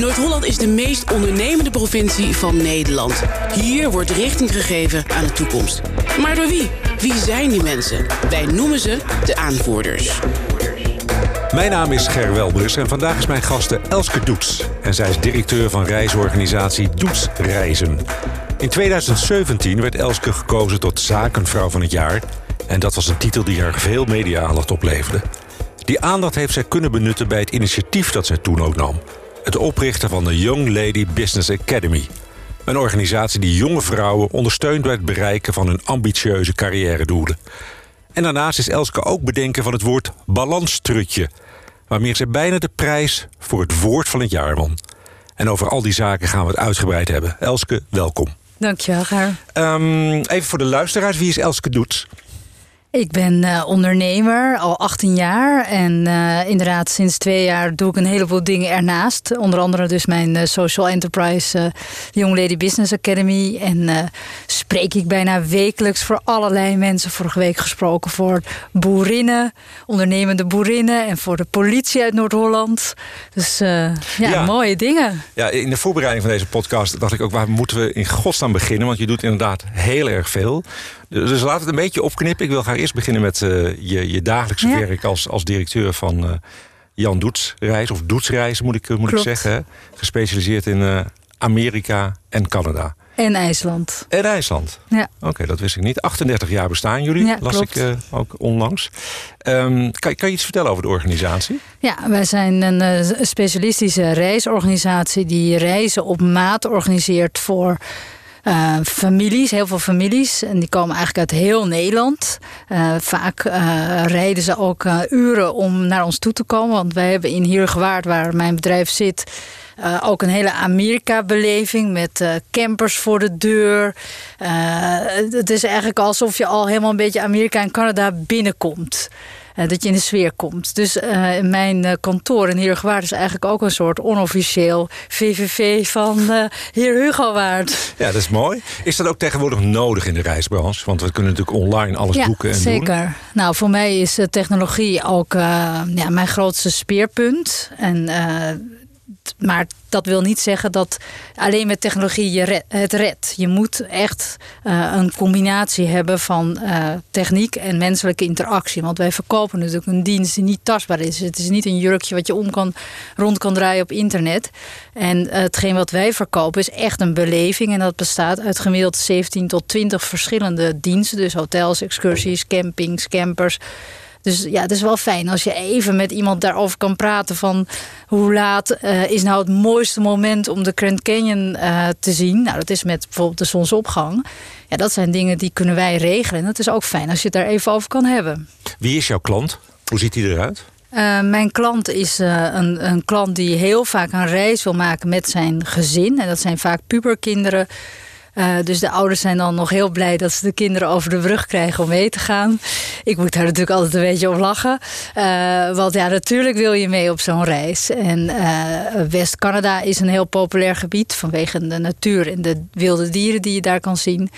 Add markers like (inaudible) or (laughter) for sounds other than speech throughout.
Noord-Holland is de meest ondernemende provincie van Nederland. Hier wordt richting gegeven aan de toekomst. Maar door wie? Wie zijn die mensen? Wij noemen ze de aanvoerders. Mijn naam is Ger Welbris en vandaag is mijn gaste Elske Doets. En zij is directeur van reisorganisatie Doets Reizen. In 2017 werd Elske gekozen tot Zakenvrouw van het Jaar. En dat was een titel die haar veel media-aandacht opleverde. Die aandacht heeft zij kunnen benutten bij het initiatief dat zij toen ook nam. Het oprichten van de Young Lady Business Academy. Een organisatie die jonge vrouwen ondersteunt bij het bereiken van hun ambitieuze carrière-doelen. En daarnaast is Elske ook bedenken van het woord balanstrutje, waarmee zij bijna de prijs voor het woord van het jaar won. En over al die zaken gaan we het uitgebreid hebben. Elske, welkom. Dankjewel, Gaar. Um, even voor de luisteraars, wie is Elske Doets? Ik ben uh, ondernemer, al 18 jaar. En uh, inderdaad, sinds twee jaar doe ik een heleboel dingen ernaast. Onder andere dus mijn uh, social enterprise Young Lady Business Academy. En spreek ik bijna wekelijks voor allerlei mensen. Vorige week gesproken voor boerinnen, ondernemende boerinnen... en voor de politie uit Noord-Holland. Dus ja, ja, mooie dingen. Ja, in de voorbereiding van deze podcast dacht ik ook... waar moeten we in godsnaam beginnen? Want je doet inderdaad heel erg veel... Dus, dus laten we het een beetje opknippen. Ik wil graag eerst beginnen met uh, je, je dagelijkse ja. werk als, als directeur van uh, Jan Doetsreis. Of Doetsreis moet ik, moet ik zeggen. Gespecialiseerd in uh, Amerika en Canada. En IJsland. En IJsland. Ja. Oké, okay, dat wist ik niet. 38 jaar bestaan jullie, ja, las klopt. ik uh, ook onlangs. Um, kan, kan je iets vertellen over de organisatie? Ja, wij zijn een uh, specialistische reisorganisatie... die reizen op maat organiseert voor... Uh, families, heel veel families. En die komen eigenlijk uit heel Nederland. Uh, vaak uh, rijden ze ook uren om naar ons toe te komen. Want wij hebben in Heergewaard, waar mijn bedrijf zit... ook een hele Amerika-beleving met campers voor de deur. het is eigenlijk alsof je al helemaal een beetje Amerika en Canada binnenkomt. Uh, dat je in de sfeer komt. Dus uh, mijn uh, kantoor in Heergewaard is eigenlijk ook een soort onofficieel VVV van Heer Hugowaard. Ja, dat is mooi. Is dat ook tegenwoordig nodig in de reisbranche? Want we kunnen natuurlijk online alles ja, boeken en zeker. doen. zeker. Nou, voor mij is technologie ook ja, mijn grootste speerpunt. En maar dat wil niet zeggen dat alleen met technologie je het redt. Je moet echt uh, een combinatie hebben van uh, techniek en menselijke interactie. Want wij verkopen natuurlijk een dienst die niet tastbaar is. Het is niet een jurkje wat je om kan, rond kan draaien op internet. En uh, hetgeen wat wij verkopen is echt een beleving. En dat bestaat uit gemiddeld 17 tot 20 verschillende diensten. Dus hotels, excursies, campings, campers. Dus ja, het is wel fijn als je even met iemand daarover kan praten van hoe laat uh, is nou het mooiste moment om de Grand Canyon uh, te zien. Nou, dat is met bijvoorbeeld de zonsopgang. Ja, dat zijn dingen die kunnen wij regelen. En het is ook fijn als je het daar even over kan hebben. Wie is jouw klant? Hoe ziet hij eruit? Uh, mijn klant is uh, een, een klant die heel vaak een reis wil maken met zijn gezin. En dat zijn vaak puberkinderen. Uh, dus de ouders zijn dan nog heel blij dat ze de kinderen over de brug krijgen om mee te gaan. Ik moet daar natuurlijk altijd een beetje op lachen. Uh, want ja, natuurlijk wil je mee op zo'n reis. En uh, West-Canada is een heel populair gebied vanwege de natuur en de wilde dieren die je daar kan zien.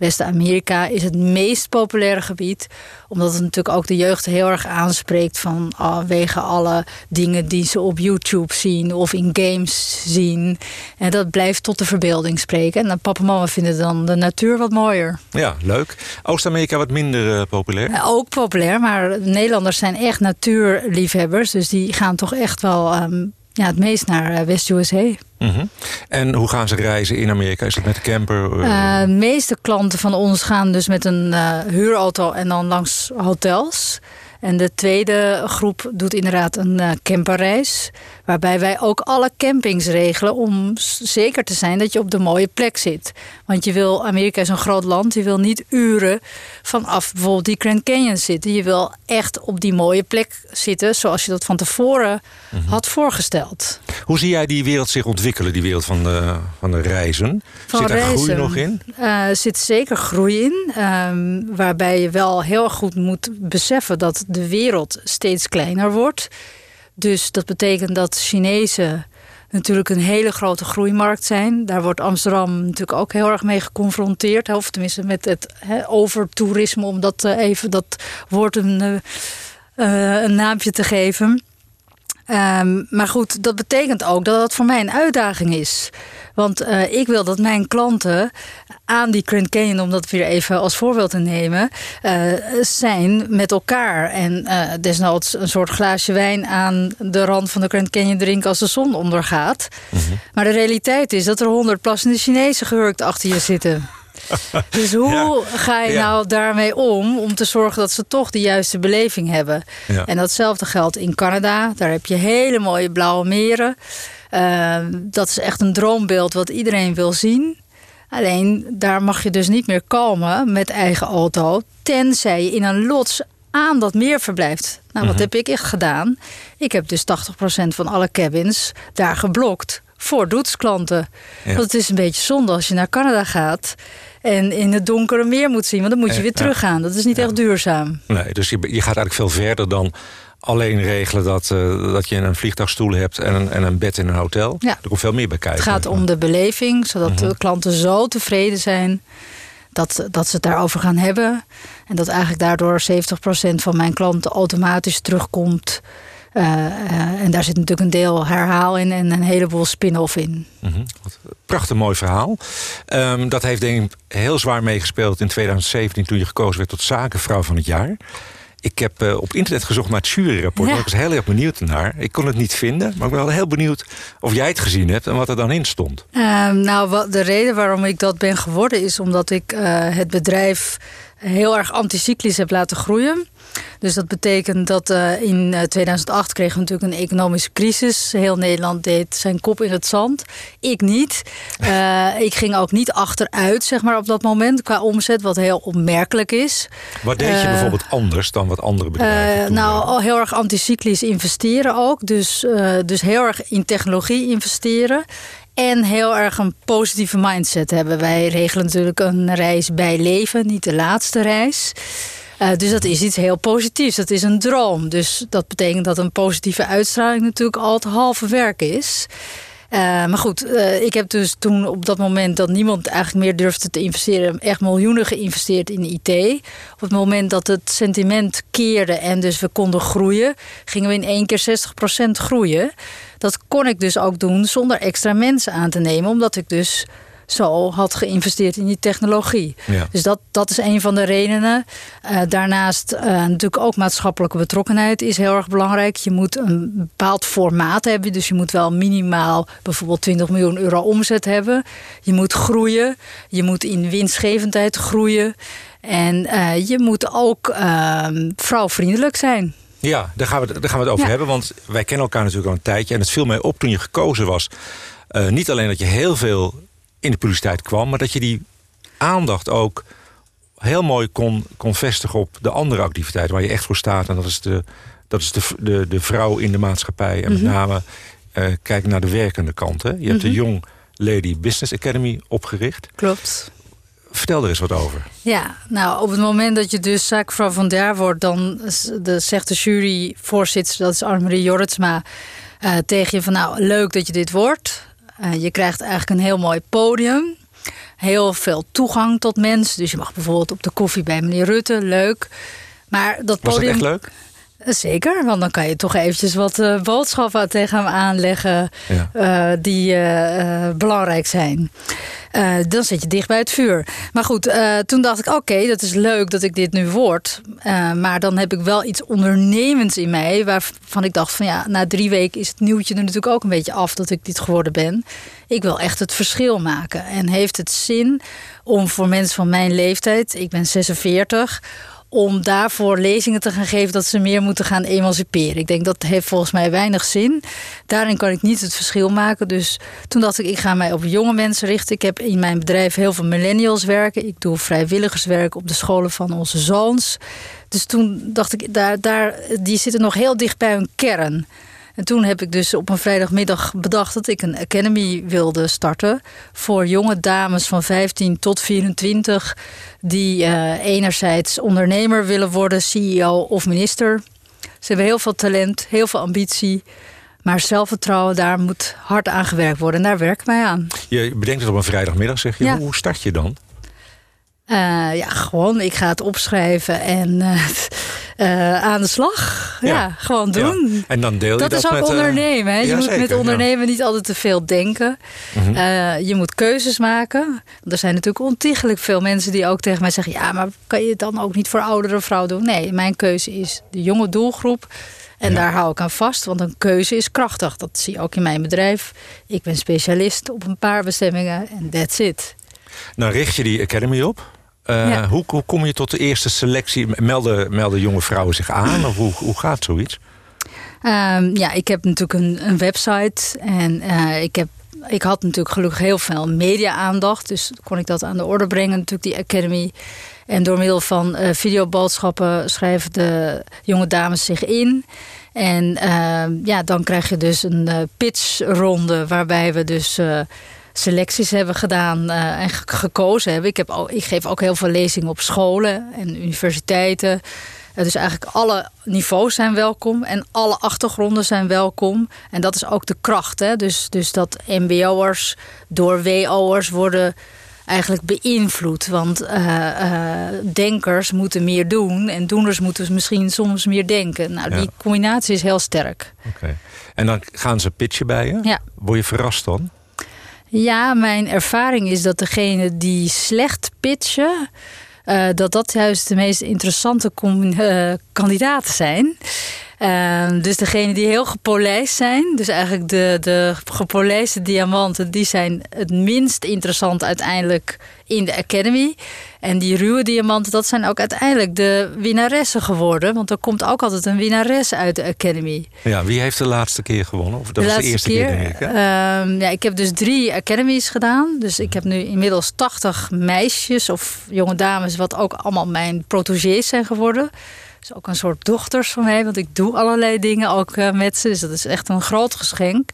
West-Amerika is het meest populaire gebied. Omdat het natuurlijk ook de jeugd heel erg aanspreekt vanwege alle dingen die ze op YouTube zien of in games zien. En dat blijft tot de verbeelding spreken. En dan papa en mama vinden dan de natuur wat mooier. Ja, leuk. Oost-Amerika wat minder uh, populair? Ook populair, maar Nederlanders zijn echt natuurliefhebbers. Dus die gaan toch echt wel um, ja, het meest naar West-USA. Mm -hmm. En hoe gaan ze reizen in Amerika? Is dat met de camper? Uh, de meeste klanten van ons gaan dus met een uh, huurauto en dan langs hotels. En de tweede groep doet inderdaad een uh, camperreis. Waarbij wij ook alle campings regelen om zeker te zijn dat je op de mooie plek zit. Want je wil, Amerika is een groot land, je wil niet uren vanaf bijvoorbeeld die Grand Canyon zitten. Je wil echt op die mooie plek zitten zoals je dat van tevoren mm -hmm. had voorgesteld. Hoe zie jij die wereld zich ontwikkelen, die wereld van de, van de reizen? Van zit er reizen, groei nog in? Uh, zit zeker groei in. Um, waarbij je wel heel goed moet beseffen dat de wereld steeds kleiner wordt. Dus dat betekent dat Chinezen natuurlijk een hele grote groeimarkt zijn. Daar wordt Amsterdam natuurlijk ook heel erg mee geconfronteerd. Of tenminste met het he, overtoerisme, om dat uh, even dat woord een, uh, een naampje te geven. Ehm, maar goed, dat betekent ook dat het voor mij een uitdaging is. Want uh, ik wil dat mijn klanten aan die Grand Canyon, om dat weer even als voorbeeld te nemen, uh, zijn met elkaar. En uh, desnoods een soort glaasje wijn aan de rand van de Grand Canyon drinken als de zon ondergaat. Mm -hmm. Maar de realiteit is dat er honderd plassende Chinezen gehurkt achter je zitten. (laughs) Dus hoe ja. ga je ja. nou daarmee om om te zorgen dat ze toch de juiste beleving hebben? Ja. En datzelfde geldt in Canada. Daar heb je hele mooie blauwe meren. Uh, dat is echt een droombeeld wat iedereen wil zien. Alleen daar mag je dus niet meer komen met eigen auto, tenzij je in een lots aan dat meer verblijft. Nou, wat -hmm. heb ik echt gedaan? Ik heb dus 80% van alle cabins daar geblokt voor doetsklanten. Ja. Want het is een beetje zonde als je naar Canada gaat en in het donkere meer moet zien, want dan moet je weer teruggaan. Dat is niet echt duurzaam. Nee, dus je, je gaat eigenlijk veel verder dan alleen regelen dat, uh, dat je een vliegtuigstoel hebt en een, en een bed in een hotel. Ja. Er komt veel meer bij kijken. Het gaat om de beleving, zodat -huh. de klanten zo tevreden zijn dat, dat ze het daarover gaan hebben. En dat eigenlijk daardoor 70% van mijn klanten automatisch terugkomt. Uh, uh, en daar zit natuurlijk een deel herhaal in en een heleboel spin-off in. Mm -hmm. Prachtig mooi verhaal. Um, dat heeft denk ik heel zwaar meegespeeld in 2017 toen je gekozen werd tot zakenvrouw van het jaar. Ik heb uh, op internet gezocht naar het juryrapport. Ja. Ik was heel erg benieuwd naar. Ik kon het niet vinden, maar ik ben wel heel benieuwd of jij het gezien hebt en wat er dan in stond. Um, nou, wat, de reden waarom ik dat ben geworden is omdat ik uh, het bedrijf heel erg anticyclisch heb laten groeien. Dus dat betekent dat uh, in 2008 kregen we natuurlijk een economische crisis. Heel Nederland deed zijn kop in het zand. Ik niet. Uh, (laughs) ik ging ook niet achteruit, zeg maar, op dat moment qua omzet, wat heel opmerkelijk is. Wat deed je uh, bijvoorbeeld anders dan wat andere bedrijven? nou, al heel erg anticyclisch investeren ook. Dus, dus heel erg in technologie investeren. En heel erg een positieve mindset hebben. Wij regelen natuurlijk een reis bij leven, niet de laatste reis. Uh, dus dat is iets heel positiefs. Dat is een droom. Dus dat betekent dat een positieve uitstraling natuurlijk al het halve werk is. Uh, maar goed, uh, ik heb dus toen op dat moment dat niemand eigenlijk meer durfde te investeren, echt miljoenen geïnvesteerd in IT. Op het moment dat het sentiment keerde en dus we konden groeien, gingen we in één keer 60% groeien. Dat kon ik dus ook doen zonder extra mensen aan te nemen, omdat ik dus zo had geïnvesteerd in die technologie. Ja. Dus dat, dat is een van de redenen. Uh, daarnaast uh, natuurlijk ook maatschappelijke betrokkenheid is heel erg belangrijk. Je moet een bepaald formaat hebben. Dus je moet wel minimaal bijvoorbeeld 20 miljoen euro omzet hebben. Je moet groeien. Je moet in winstgevendheid groeien. En uh, je moet ook vrouwvriendelijk zijn. Ja, daar gaan we, daar gaan we het over ja. hebben. Want wij kennen elkaar natuurlijk al een tijdje. En het viel mij op toen je gekozen was. niet alleen dat je heel veel in de publiciteit kwam, maar dat je die aandacht ook heel mooi kon, kon vestigen op de andere activiteiten waar je echt voor staat. En dat is de, dat is de, de, de vrouw in de maatschappij. En met mm -hmm. name uh, kijken naar de werkende kant. Hè? Je mm -hmm. hebt de Young Lady Business Academy opgericht. Klopt. Vertel er eens wat over. Ja, nou op het moment dat je dus zaakvrouw van jaar wordt... dan de, zegt de juryvoorzitter, dat is Annemarie Jorritsma... Uh, tegen je van nou leuk dat je dit wordt... Uh, je krijgt eigenlijk een heel mooi podium. Heel veel toegang tot mensen. Dus je mag bijvoorbeeld op de koffie bij meneer Rutte. Leuk. Maar dat podium. Was dat echt leuk? Zeker, want dan kan je toch eventjes wat uh, boodschappen tegen hem aanleggen ja. uh, die uh, belangrijk zijn. dan zit je dicht bij het vuur. Maar goed, toen dacht ik, oké, okay, dat is leuk dat ik dit nu word. maar dan heb ik wel iets ondernemends in mij... waarvan ik dacht van ja, na drie weken is het nieuwtje er natuurlijk ook een beetje af... dat ik dit geworden ben. Ik wil echt het verschil maken. En heeft het zin om voor mensen van mijn leeftijd... ik ben 46 om daarvoor lezingen te gaan geven dat ze meer moeten gaan emanciperen. Ik denk dat heeft volgens mij weinig zin. Daarin kan ik niet het verschil maken. Dus toen dacht ik, ik ga mij op jonge mensen richten. Ik heb in mijn bedrijf heel veel millennials werken. Ik doe vrijwilligerswerk op de scholen van onze zoons. Dus toen dacht ik, daar, daar, die zitten nog heel dicht bij hun kern. En toen heb ik dus op een vrijdagmiddag bedacht dat ik een academy wilde starten. Voor jonge dames van 15 tot 24 die uh, enerzijds ondernemer willen worden, CEO of minister. Ze hebben heel veel talent, heel veel ambitie. Maar zelfvertrouwen, daar moet hard aan gewerkt worden. En daar werken wij aan. Je bedenkt het op een vrijdagmiddag, zeg je. Ja. Hoe start je dan? Uh, ja, gewoon. Ik ga het opschrijven en uh, uh, (laughs) aan de slag. Ja, ja gewoon doen. Ja. En dan deel je dat, dat is ook met, ondernemen. Hè? Je moet zeker, met ondernemen niet altijd te veel denken. Mm -hmm. je moet keuzes maken. er zijn natuurlijk ontiegelijk veel mensen die ook tegen mij zeggen... ja, maar kan je het dan ook niet voor oudere vrouwen doen? Nee, mijn keuze is de jonge doelgroep... En daar hou ik aan vast, want een keuze is krachtig. Dat zie je ook in mijn bedrijf. Ik ben specialist op een paar bestemmingen en that's it. Nou richt je die academy op. Uh, hoe, hoe, kom je tot de eerste selectie? Melden, melden jonge vrouwen zich aan? Of hoe, hoe gaat zoiets? Um, ja, ik heb natuurlijk een, een website. En uh, ik, heb, ik had natuurlijk gelukkig heel veel media-aandacht. Dus kon ik dat aan de orde brengen, natuurlijk die academy. En door middel van uh, videoboodschappen schrijven de jonge dames zich in. En ja, dan krijg je dus een pitchronde waarbij we dus selecties hebben gedaan uh, en gekozen hebben. Ik, heb ook, ik geef ook heel veel lezingen op scholen en universiteiten. Uh, dus eigenlijk alle niveaus zijn welkom en alle achtergronden zijn welkom. En dat is ook de kracht. Hè? Dus, dus dat mbo'ers door WO'ers worden eigenlijk beïnvloed. Want uh, denkers moeten meer doen en doeners moeten misschien soms meer denken. Nou, die combinatie is heel sterk. Oké. En dan gaan ze pitchen bij je? Ja. Word je verrast dan? Ja, mijn ervaring is dat degene die slecht pitchen... Uh, dat dat juist de meest interessante uh, kandidaten zijn. Uh, dus degene die heel gepolijst zijn, dus eigenlijk de, de gepolijste diamanten, die zijn het minst interessant uiteindelijk in de Academy. En die ruwe diamanten, dat zijn ook uiteindelijk de winnaressen geworden. Want er komt ook altijd een winnares uit de Academy. Ja, wie heeft de laatste keer gewonnen? Of dat de was de eerste keer, keer denk ik, uh, ja, ik heb dus drie Academies gedaan. Dus ik heb nu inmiddels 80 meisjes of jonge dames... wat ook allemaal mijn protégés zijn geworden is ook een soort dochters van mij, want ik doe allerlei dingen ook uh, met ze. Dus dat is echt een groot geschenk.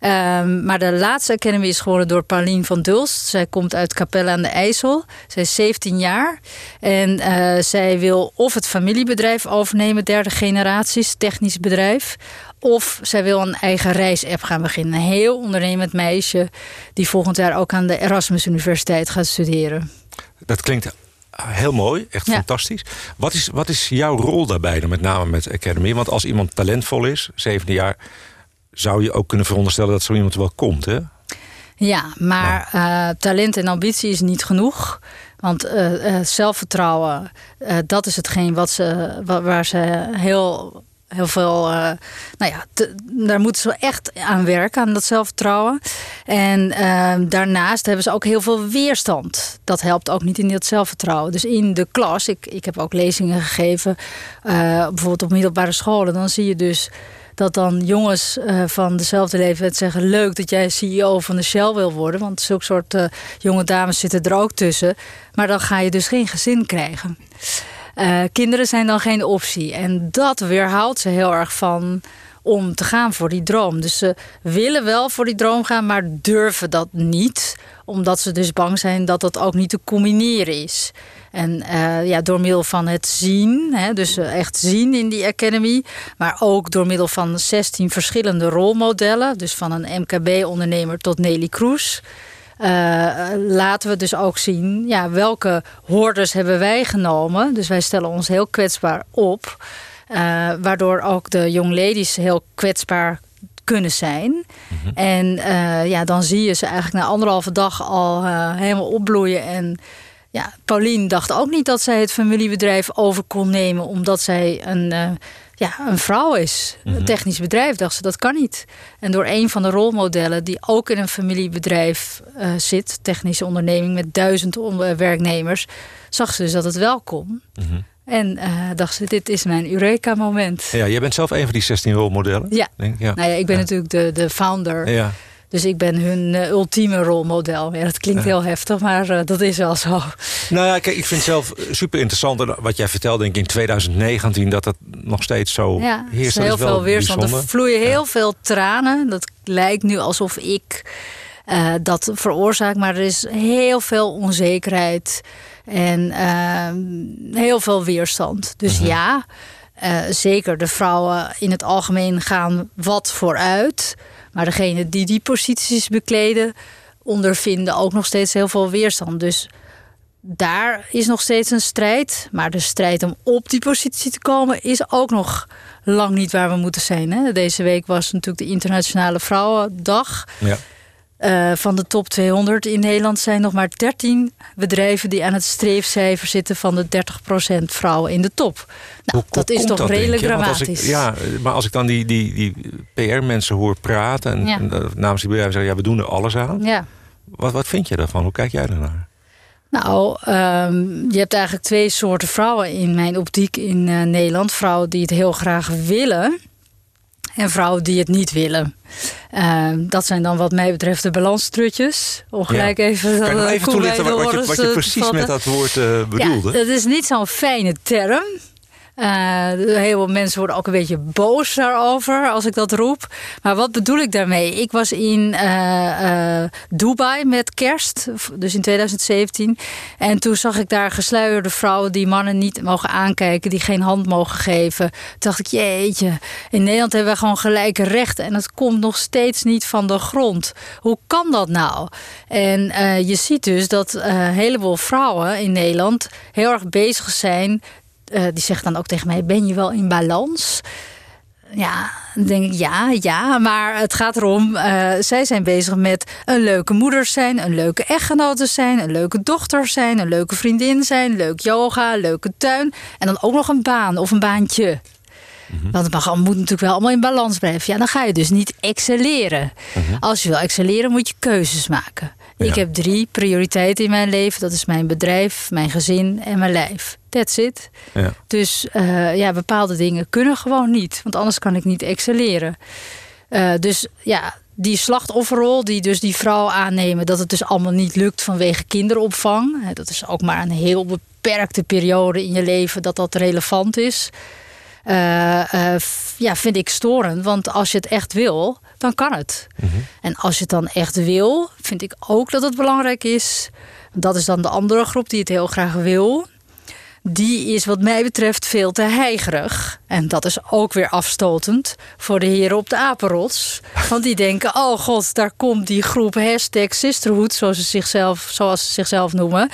Um, maar de laatste Academy is geworden door Pauline van Dulst. Zij komt uit Capelle aan de IJssel. Zij is 17 jaar. En uh, zij wil of het familiebedrijf overnemen, derde generaties, technisch bedrijf. Of zij wil een eigen reisapp gaan beginnen. Een heel ondernemend meisje die volgend jaar ook aan de Erasmus Universiteit gaat studeren. Dat klinkt heel mooi, echt fantastisch. Wat is, wat is jouw rol daarbij dan, met name met Academy? Want als iemand talentvol is, 17 jaar, zou je ook kunnen veronderstellen dat zo iemand wel komt, hè? Ja, maar uh, talent en ambitie is niet genoeg. Want uh, uh, zelfvertrouwen, dat is hetgeen wat ze, waar ze heel heel veel. Uh, nou ja, daar moeten ze echt aan werken, aan dat zelfvertrouwen. En uh, daarnaast hebben ze ook heel veel weerstand. Dat helpt ook niet in dat zelfvertrouwen. Dus in de klas, ik, ik heb ook lezingen gegeven, uh, bijvoorbeeld op middelbare scholen, dan zie je dus. Dat dan jongens uh, van dezelfde leeftijd zeggen: Leuk dat jij CEO van de Shell wil worden. Want zulke soort jonge dames zitten er ook tussen. Maar dan ga je dus geen gezin krijgen. Uh, kinderen zijn dan geen optie. En dat weerhoudt ze heel erg van om te gaan voor die droom. Dus ze willen wel voor die droom gaan, maar durven dat niet. Omdat ze dus bang zijn dat dat ook niet te combineren is. En uh, ja, door middel van het zien, hè, dus echt zien in die academy. Maar ook door middel van 16 verschillende rolmodellen. Dus van een MKB-ondernemer tot Nelly Kroes. Uh, laten we dus ook zien ja, welke hordes hebben wij genomen. Dus wij stellen ons heel kwetsbaar op. Uh, waardoor ook de young ladies heel kwetsbaar kunnen zijn. Mm-hmm. En uh, ja, dan zie je ze eigenlijk na anderhalve dag al helemaal opbloeien. En ja, Paulien dacht ook niet dat zij het familiebedrijf over kon nemen, omdat zij een ja, een vrouw is. Een mhm. technisch bedrijf, dacht ze, dat kan niet. En door een van de rolmodellen die ook in een familiebedrijf uh, zit... technische onderneming met duizend werknemers... zag ze dus dat het wel kon. Mhm. En uh, dacht ze, dit is mijn Eureka-moment. Ja, jij bent zelf een van die 16 rolmodellen. Ja, denk, ja. Nou ja ik ben natuurlijk de, de founder... Ja. Dus ik ben hun uh, ultieme rolmodel. Ja, dat klinkt heel heftig, maar uh, dat is wel zo. Nou ja, kijk, ik vind het zelf super interessant. Wat jij vertelde, denk ik, in 2019... dat dat nog steeds zo ja, heerst. Er is heel veel weerstand. Er vloeien heel veel tranen. Dat lijkt nu alsof ik uh, dat veroorzaak. Maar er is heel veel onzekerheid. En heel veel weerstand. Dus -huh. Mhm. ja... Uh, zeker de vrouwen in het algemeen gaan wat vooruit. Maar degene die die posities bekleden, ondervinden ook nog steeds heel veel weerstand. Dus daar is nog steeds een strijd. Maar de strijd om op die positie te komen is ook nog lang niet waar we moeten zijn. Hè? Deze week was natuurlijk de Internationale Vrouwendag. Ja. Uh, van de top 200 in Nederland zijn nog maar 13 bedrijven die aan het streefcijfer zitten van de 30% vrouwen in de top. Nou, Hoe, dat is toch dat, redelijk dramatisch. Ik, ja, maar als ik dan die, die, die PR-mensen hoor praten en, Ja. en eh, namens die bedrijven zeggen, ja, we doen er alles aan. ja. Wat, wat vind je daarvan? Hoe kijk jij daarnaar? Nou, ehm, je hebt eigenlijk twee soorten vrouwen in mijn optiek in eh, Nederland. Vrouwen die het heel graag willen en vrouwen die het niet willen. Ehm, dat zijn dan wat mij betreft de balanstrutjes. Om gelijk even, Kan je nog de even toelichten wat, wat je, horens, wat je eh, precies met dat woord eh, bedoelde? Ja, dat is niet zo'n fijne term. Eh, heel veel mensen worden ook een beetje boos daarover als ik dat roep. Maar wat bedoel ik daarmee? Ik was in eh, eh, Dubai met kerst, dus in 2017. En toen zag ik daar gesluierde vrouwen die mannen niet mogen aankijken, die geen hand mogen geven. Toen dacht ik, jeetje, in Nederland hebben we gewoon gelijke rechten. En het komt nog steeds niet van de grond. Hoe kan dat nou? En je ziet dus dat heleboel vrouwen in Nederland heel erg bezig zijn. Eh, die zegt dan ook tegen mij: Ben je wel in balans? Ja, dan denk ik ja, ja. Maar het gaat erom, eh, zij zijn bezig met een leuke moeder zijn, een leuke echtgenote zijn, een leuke dochter zijn, een leuke vriendin zijn, leuk yoga, leuke tuin. En dan ook nog een baan of een baantje. Want het mag, moet natuurlijk wel allemaal in balans blijven. Ja, dan ga je dus niet excelleren. Als je wil excelleren, moet je keuzes maken. Ja. Ik heb drie prioriteiten in mijn leven. Dat is mijn bedrijf, mijn gezin en mijn lijf. That's it. Ja. Dus eh, ja, bepaalde dingen kunnen gewoon niet. Want anders kan ik niet excelleren. Eh, dus ja, die slachtofferrol die dus die vrouw aannemen... dat het dus allemaal niet lukt vanwege kinderopvang. Dat is ook maar een heel beperkte periode in je leven dat dat relevant is. Eh, ja, vind ik storend. Want als je het echt wil, dan kan het. En als je het dan echt wil, vind ik ook dat het belangrijk is. Dat is dan de andere groep die het heel graag wil. Die is wat mij betreft veel te heigerig. En dat is ook weer afstotend voor de heren op de apenrots. Want die denken, oh god, daar komt die groep hashtag sisterhood... zoals ze zichzelf, zoals ze zichzelf noemen.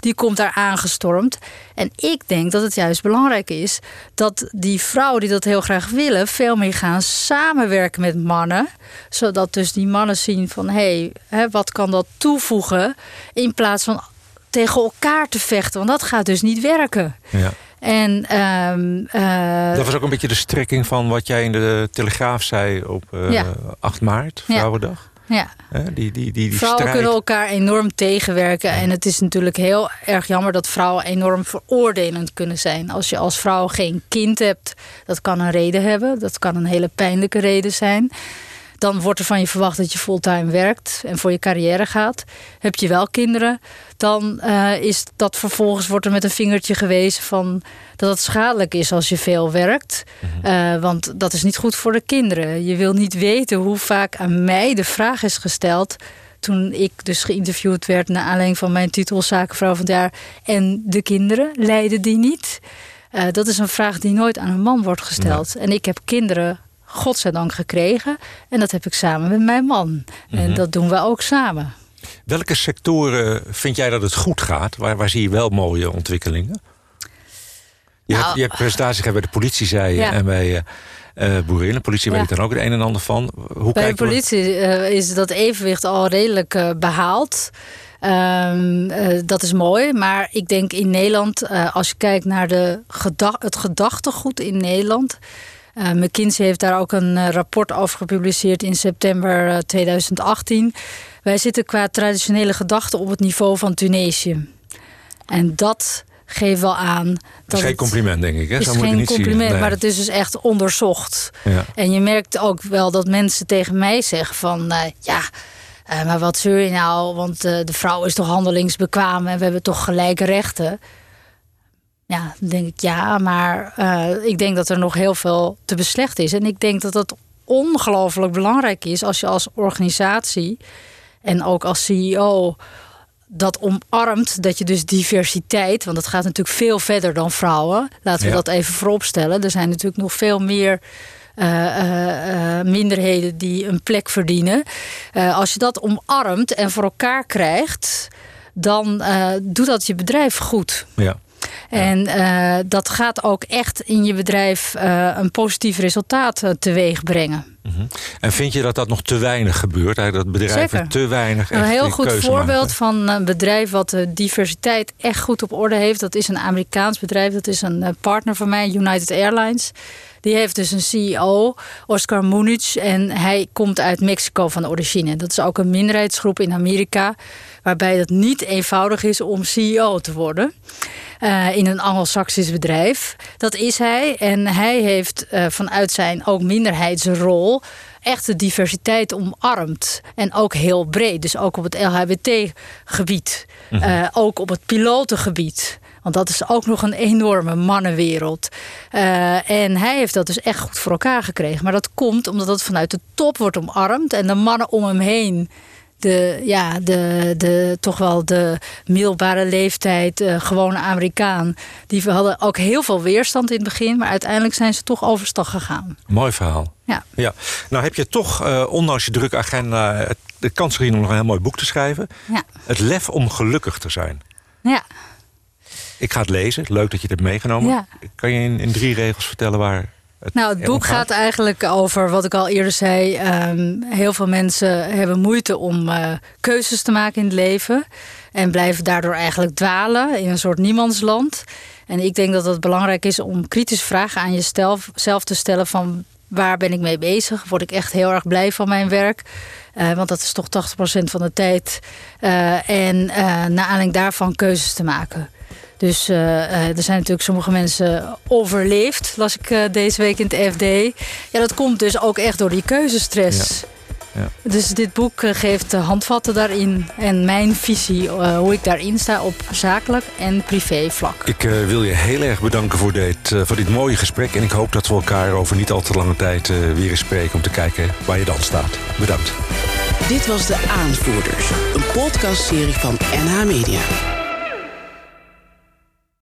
Die komt daar aangestormd. En ik denk dat het juist belangrijk is... dat die vrouwen die dat heel graag willen... veel meer gaan samenwerken met mannen. Zodat dus die mannen zien van... hé, hey, wat kan dat toevoegen... in plaats van tegen elkaar te vechten. Want dat gaat dus niet werken. Ja. En ehm, eh, Dat was ook een beetje de strekking van wat jij in de Telegraaf zei op eh, Ja. 8 maart. Vrouwendag. ja, Hè, Die, die, die, die vrouwen strijd. kunnen elkaar enorm tegenwerken. En het is natuurlijk heel erg jammer dat vrouwen enorm veroordelend kunnen zijn. Als je als vrouw geen kind hebt, dat kan een reden hebben. Dat kan een hele pijnlijke reden zijn. Dan wordt er van je verwacht dat je fulltime werkt en voor je carrière gaat. Heb je wel kinderen, dan eh, is dat vervolgens wordt er met een vingertje gewezen van dat het schadelijk is als je veel werkt. Eh, want dat is niet goed voor de kinderen. Je wil niet weten hoe vaak aan mij de vraag is gesteld. Toen ik dus geïnterviewd werd naar aanleiding van mijn titel Zakenvrouw van het jaar. En de kinderen, lijden die niet? Eh, dat is een vraag die nooit aan een man wordt gesteld. En ik heb kinderen, godzijdank, gekregen. En dat heb ik samen met mijn man. En dat doen we ook samen. Welke sectoren vind jij dat het goed gaat? Waar, waar zie je wel mooie ontwikkelingen? Je, Nou, hebt, je hebt presentaties gegeven bij de politie, zei je, Ja. en bij boerin. De politie Ja. weet dan ook het een en ander van. Hoe Bij de politie eh, is dat evenwicht al redelijk eh, behaald. Ehm, eh, dat is mooi, maar ik denk in Nederland, als je kijkt naar de geda- het gedachtegoed in Nederland. Eh, McKinsey heeft daar ook een eh, rapport over gepubliceerd in september eh, 2018. Wij zitten qua traditionele gedachten op het niveau van Tunesië. En dat geeft wel aan. Dat Dat is geen het- compliment, denk ik. Hè? is Zo moet je geen niet compliment, Nee. maar het is dus echt onderzocht. Ja. En je merkt ook wel dat mensen tegen mij zeggen van... eh, ja, eh, maar wat zeur je nou? Want eh, de vrouw is toch handelingsbekwaam... en we hebben toch gelijke rechten? Ja, dan denk ik ja, maar eh, ik denk dat er nog heel veel te beslechten is. En ik denk dat het ongelooflijk belangrijk is... als je als organisatie en ook als CEO dat omarmt, dat je dus diversiteit, want dat gaat natuurlijk veel verder dan vrouwen. Laten we Ja. dat even vooropstellen. Er zijn natuurlijk nog veel meer eh, eh, minderheden die een plek verdienen. Als je dat omarmt en voor elkaar krijgt, dan doet dat je bedrijf goed. Ja. En uh, dat gaat ook echt in je bedrijf uh, een positief resultaat teweeg brengen. Mm -hmm. En vind je dat dat nog te weinig gebeurt? Dat bedrijven Zeker. te weinig Een heel goed voorbeeld maken? van een bedrijf wat de diversiteit echt goed op orde heeft. Dat is een Amerikaans bedrijf. Dat is een partner van mij, United Airlines. Die heeft dus een CEO, Oscar Munich. En hij komt uit Mexico van origine. Dat is ook een minderheidsgroep in Amerika. Waarbij het niet eenvoudig is om CEO te worden. Uh, in een Anglo-Saxisch bedrijf. Dat is hij. En hij heeft uh, vanuit zijn ook minderheidsrol echt de diversiteit omarmd. En ook heel breed. Dus ook op het LHBT-gebied. Mm -hmm. uh, ook op het pilotengebied. Want dat is ook nog een enorme mannenwereld. Uh, en hij heeft dat dus echt goed voor elkaar gekregen. Maar dat komt omdat het vanuit de top wordt omarmd. En de mannen om hem heen de, ja, de, de, toch wel de middelbare leeftijd, uh, gewone Amerikaan. Die hadden ook heel veel weerstand in het begin. Maar uiteindelijk zijn ze toch overstag gegaan. Mooi verhaal. Ja. ja. Nou heb je toch, uh, ondanks je drukke agenda, de kans gezien om nog een heel mooi boek te schrijven. Ja. Het lef om gelukkig te zijn. Ja. Ik ga het lezen. Leuk dat je het hebt meegenomen. Ja. Kan je in, in drie regels vertellen waar het Nou, het boek gaat eigenlijk over wat ik al eerder zei. Um, heel veel mensen hebben moeite om uh, keuzes te maken in het leven. En blijven daardoor eigenlijk dwalen in een soort niemandsland. En ik denk dat het belangrijk is om kritische vragen aan jezelf zelf te stellen van waar ben ik mee bezig? Word ik echt heel erg blij van mijn werk? Uh, want dat is toch 80% van de tijd. Uh, en uh, naar aanleiding daarvan keuzes te maken. Dus uh, er zijn natuurlijk sommige mensen overleefd, las ik uh, deze week in het FD. Ja, dat komt dus ook echt door die keuzestress. Ja. Ja. Dus dit boek geeft handvatten daarin en mijn visie, hoe ik daarin sta op zakelijk en privé vlak. Ik wil je heel erg bedanken voor dit, voor dit mooie gesprek. En ik hoop dat we elkaar over niet al te lange tijd weer eens spreken om te kijken waar je dan staat. Bedankt. Dit was De Aanvoerders, een podcastserie van NH Media.